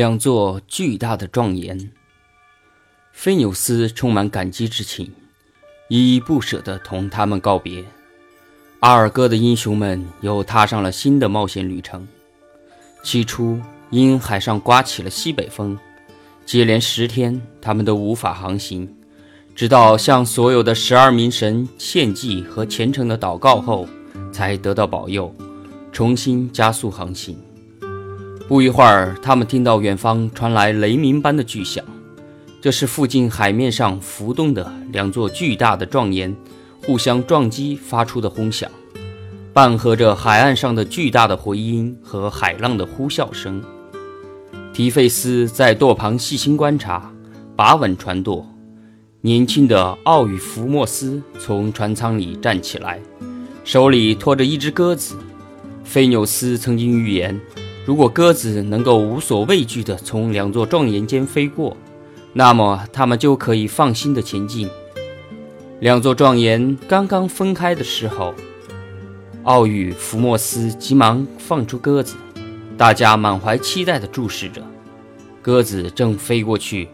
两座巨大的庄严。菲纽斯充满感激之情，依依不舍地同他们告别。阿尔戈的英雄们又踏上了新的冒险旅程。起初，因海上刮起了西北风，接连十天，他们都无法航行。直到向所有的十二名神献祭和虔诚的祷告后，才得到保佑，重新加速航行。不一会儿，他们听到远方传来雷鸣般的巨响，这是附近海面上浮动的两座巨大的壮岩互相撞击发出的轰响，伴合着海岸上的巨大的回音和海浪的呼啸声。提费斯在舵旁细心观察，把稳船舵。年轻的奥与福莫斯从船舱里站起来，手里托着一只鸽子。菲纽斯曾经预言，如果鸽子能够无所畏惧地从两座庄严间飞过，那么他们就可以放心地前进。两座庄严刚刚分开的时候，奥与福莫斯急忙放出鸽子，大家满怀期待地注视着，鸽子正飞过去。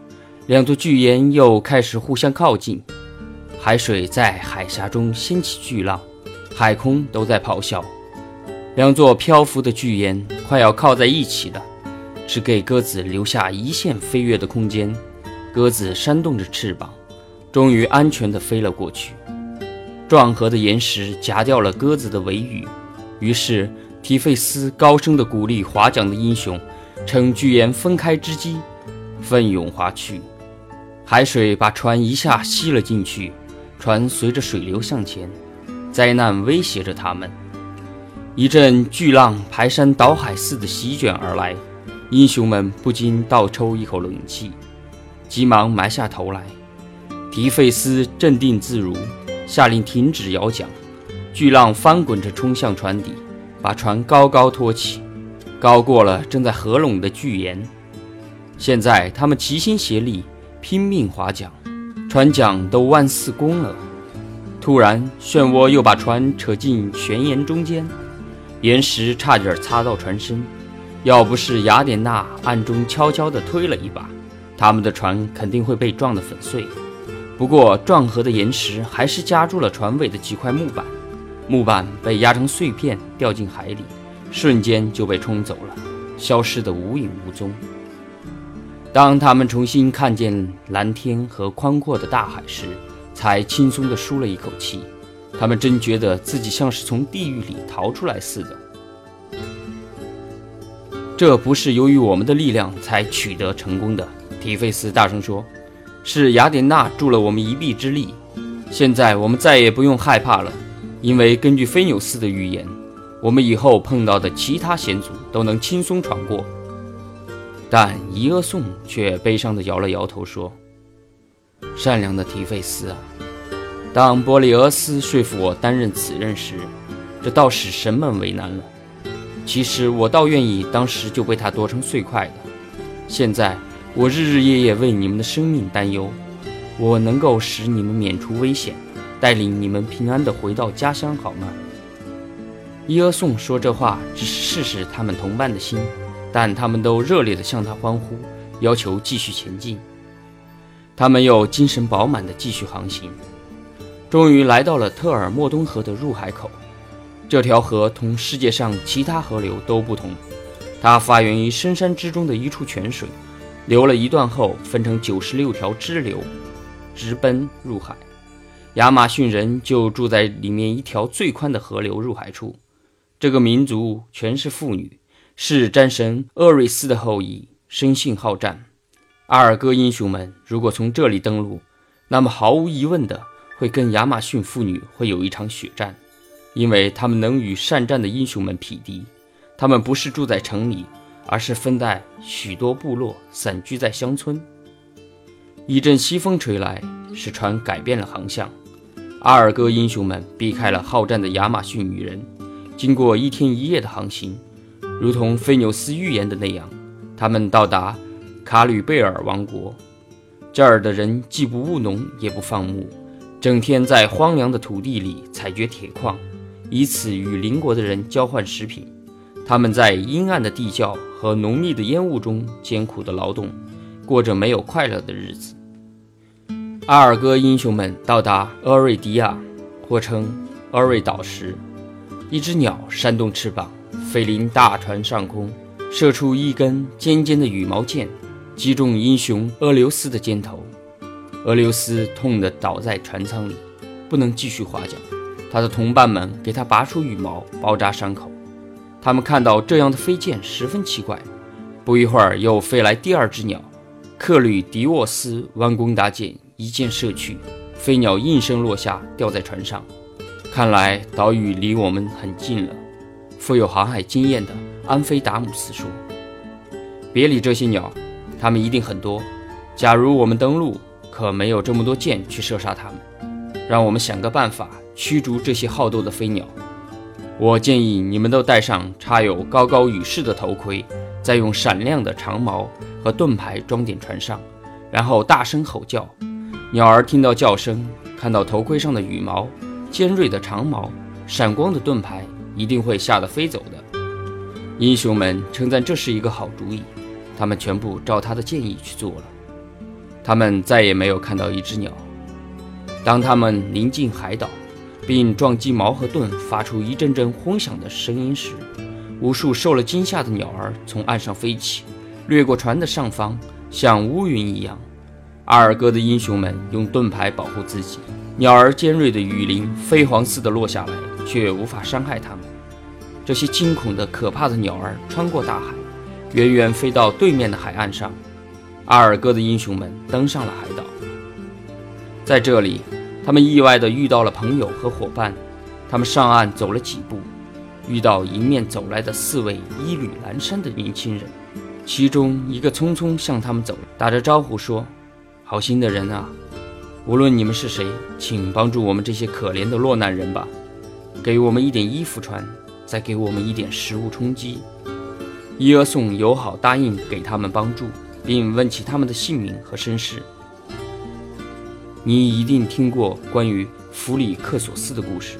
两座巨岩又开始互相靠近，海水在海峡中掀起巨浪，海空都在咆哮。两座漂浮的巨岩快要靠在一起了，只给鸽子留下一线飞跃的空间。鸽子扇动着翅膀，终于安全地飞了过去。壮河的岩石夹掉了鸽子的尾羽，于是提费斯高声地鼓励划桨的英雄，趁巨岩分开之机，奋勇划去。海水把船一下吸了进去，船随着水流向前，灾难威胁着他们。一阵巨浪排山倒海似的席卷而来，英雄们不禁倒抽一口冷气，急忙埋下头来。提费斯镇定自如，下令停止摇桨。巨浪翻滚着冲向船底，把船高高托起，高过了正在合拢的巨岩。现在他们齐心协力。拼命划桨，船桨都万似弓了。突然，漩涡又把船扯进悬岩中间，岩石差点擦到船身。要不是雅典娜暗中悄悄地推了一把，他们的船肯定会被撞得粉碎。不过，撞河的岩石还是夹住了船尾的几块木板，木板被压成碎片掉进海里，瞬间就被冲走了，消失得无影无踪。当他们重新看见蓝天和宽阔的大海时，才轻松地舒了一口气。他们真觉得自己像是从地狱里逃出来似的。这不是由于我们的力量才取得成功的，提费斯大声说：“是雅典娜助了我们一臂之力。现在我们再也不用害怕了，因为根据菲纽斯的预言，我们以后碰到的其他险阻都能轻松闯过。”但伊俄宋却悲伤地摇了摇头，说：“善良的提费斯啊，当波利俄斯说服我担任此任时，这倒使神们为难了。其实我倒愿意当时就被他剁成碎块的。现在我日日夜夜为你们的生命担忧，我能够使你们免除危险，带领你们平安地回到家乡，好吗？”伊俄宋说这话只是试试他们同伴的心。但他们都热烈地向他欢呼，要求继续前进。他们又精神饱满地继续航行，终于来到了特尔莫东河的入海口。这条河同世界上其他河流都不同，它发源于深山之中的一处泉水，流了一段后分成九十六条支流，直奔入海。亚马逊人就住在里面一条最宽的河流入海处。这个民族全是妇女。是战神厄瑞斯的后裔，生性好战。阿尔戈英雄们如果从这里登陆，那么毫无疑问的会跟亚马逊妇女会有一场血战，因为他们能与善战的英雄们匹敌。他们不是住在城里，而是分在许多部落，散居在乡村。一阵西风吹来，使船改变了航向。阿尔戈英雄们避开了好战的亚马逊女人，经过一天一夜的航行。如同菲纽斯预言的那样，他们到达卡吕贝尔王国。这儿的人既不务农，也不放牧，整天在荒凉的土地里采掘铁矿，以此与邻国的人交换食品。他们在阴暗的地窖和浓密的烟雾中艰苦的劳动，过着没有快乐的日子。阿尔戈英雄们到达厄瑞迪亚，或称厄瑞岛时，一只鸟扇动翅膀，飞临大船上空，射出一根尖尖的羽毛箭，击中英雄厄留斯的肩头。厄留斯痛得倒在船舱里，不能继续划桨。他的同伴们给他拔出羽毛，包扎伤口。他们看到这样的飞剑十分奇怪。不一会儿，又飞来第二只鸟，克吕迪沃斯弯弓搭箭，一箭射去，飞鸟应声落下，掉在船上。看来岛屿离我们很近了。富有航海经验的安菲达姆斯说：“别理这些鸟，它们一定很多。假如我们登陆，可没有这么多箭去射杀它们。让我们想个办法驱逐这些好斗的飞鸟。”我建议你们都戴上插有高高羽饰的头盔，再用闪亮的长矛和盾牌装点船上，然后大声吼叫。鸟儿听到叫声，看到头盔上的羽毛、尖锐的长矛、闪光的盾牌，一定会吓得飞走的。英雄们称赞这是一个好主意，他们全部照他的建议去做了。他们再也没有看到一只鸟。当他们临近海岛。并撞击矛和盾，发出一阵阵轰响的声音时，无数受了惊吓的鸟儿从岸上飞起，掠过船的上方，像乌云一样。阿尔戈的英雄们用盾牌保护自己，鸟儿尖锐的羽鳞飞蝗似的落下来，却无法伤害他们。这些惊恐的、可怕的鸟儿穿过大海，远远飞到对面的海岸上。阿尔戈的英雄们登上了海岛，在这里。他们意外地遇到了朋友和伙伴，他们上岸走了几步，遇到迎面走来的四位衣履阑珊的年轻人，其中一个匆匆向他们走，打着招呼说：“好心的人啊，无论你们是谁，请帮助我们这些可怜的落难人吧，给我们一点衣服穿，再给我们一点食物充饥。”伊俄宋友好答应给他们帮助，并问起他们的姓名和身世。你一定听过关于弗里克索斯的故事，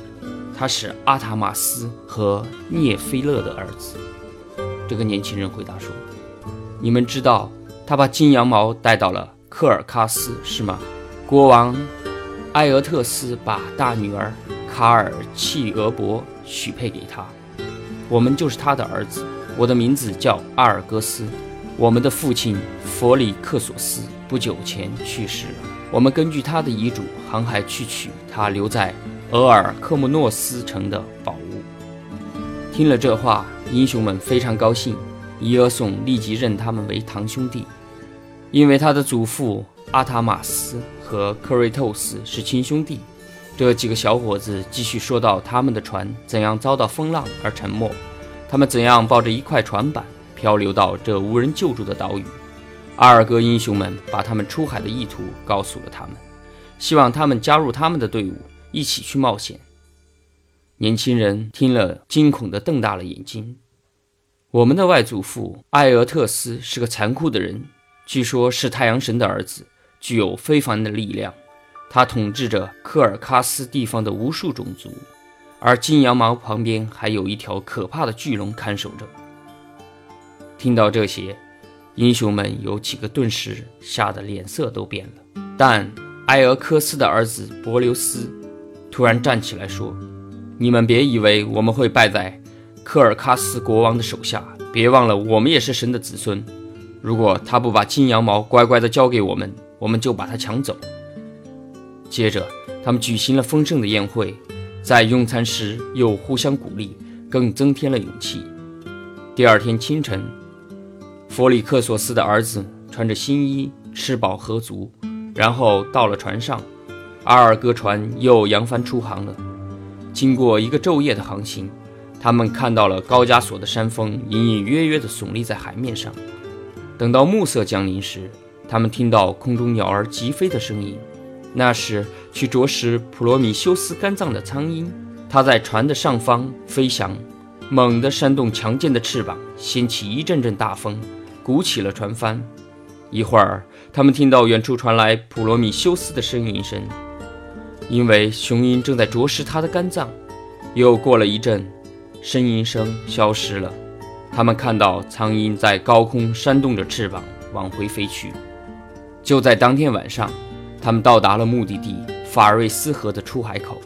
他是阿塔马斯和涅菲勒的儿子。这个年轻人回答说：“你们知道他把金羊毛带到了科尔喀斯，是吗？国王埃俄特斯把大女儿卡尔契俄伯许配给他，我们就是他的儿子。我的名字叫阿尔戈斯。我们的父亲弗里克索斯不久前去世了。”我们根据他的遗嘱航海去取他留在俄尔克木诺斯城的宝物。听了这话，英雄们非常高兴。伊俄宋立即认他们为堂兄弟，因为他的祖父阿塔马斯和克瑞透斯是亲兄弟。这几个小伙子继续说到他们的船怎样遭到风浪而沉没，他们怎样抱着一块船板漂流到这无人救助的岛屿。阿尔戈英雄们把他们出海的意图告诉了他们，希望他们加入他们的队伍，一起去冒险。年轻人听了，惊恐地瞪大了眼睛。我们的外祖父埃俄特斯是个残酷的人，据说是太阳神的儿子，具有非凡的力量。他统治着科尔喀斯地方的无数种族，而金羊毛旁边还有一条可怕的巨龙看守着。听到这些。英雄们有几个顿时吓得脸色都变了，但埃俄科斯的儿子伯留斯突然站起来说：“你们别以为我们会败在科尔喀斯国王的手下，别忘了我们也是神的子孙。如果他不把金羊毛乖乖地交给我们，我们就把他抢走。”接着，他们举行了丰盛的宴会，在用餐时又互相鼓励，更增添了勇气。第二天清晨。弗里克索斯的儿子穿着新衣，吃饱喝足，然后到了船上。阿尔戈船又扬帆出航了。经过一个昼夜的航行，他们看到了高加索的山峰隐隐约约地耸立在海面上。等到暮色降临时，他们听到空中鸟儿疾飞的声音，那是去啄食普罗米修斯肝脏的苍鹰。它在船的上方飞翔，猛地扇动强健的翅膀，掀起一阵阵大风。鼓起了船帆，一会儿，他们听到远处传来普罗米修斯的呻吟声，因为雄鹰正在啄食他的肝脏。又过了一阵，呻吟声消失了，他们看到苍鹰在高空扇动着翅膀往回飞去。就在当天晚上，他们到达了目的地法瑞斯河的出海口。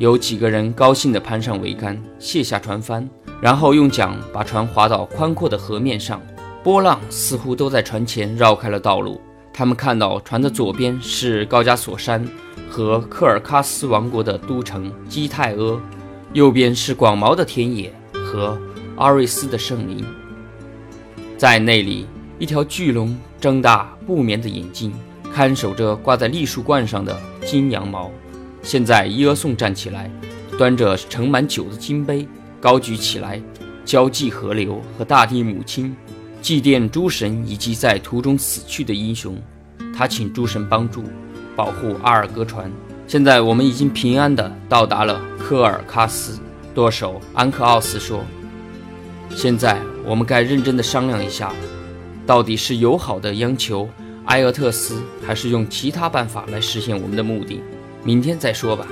有几个人高兴地攀上桅杆，卸下船帆，然后用桨把船划到宽阔的河面上。波浪似乎都在船前绕开了道路。他们看到船的左边是高加索山和科尔喀斯王国的都城基泰阿，右边是广袤的田野和阿瑞斯的圣林。在那里，一条巨龙睁大不眠的眼睛，看守着挂在栗树冠上的金羊毛。现在，伊俄宋站起来，端着盛满酒的金杯，高举起来，交际河流和大地母亲，祭奠诸神以及在途中死去的英雄。他请诸神帮助，保护阿尔戈船。现在我们已经平安地到达了科尔喀斯。舵手安克奥斯说：“现在我们该认真地商量一下，到底是友好的央求埃俄特斯，还是用其他办法来实现我们的目的？”明天再说吧，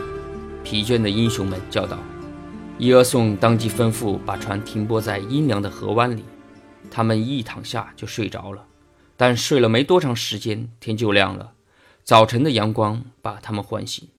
疲倦的英雄们叫道。伊俄宋当即吩咐把船停泊在阴凉的河湾里，他们一躺下就睡着了。但睡了没多长时间，天就亮了，早晨的阳光把他们唤醒。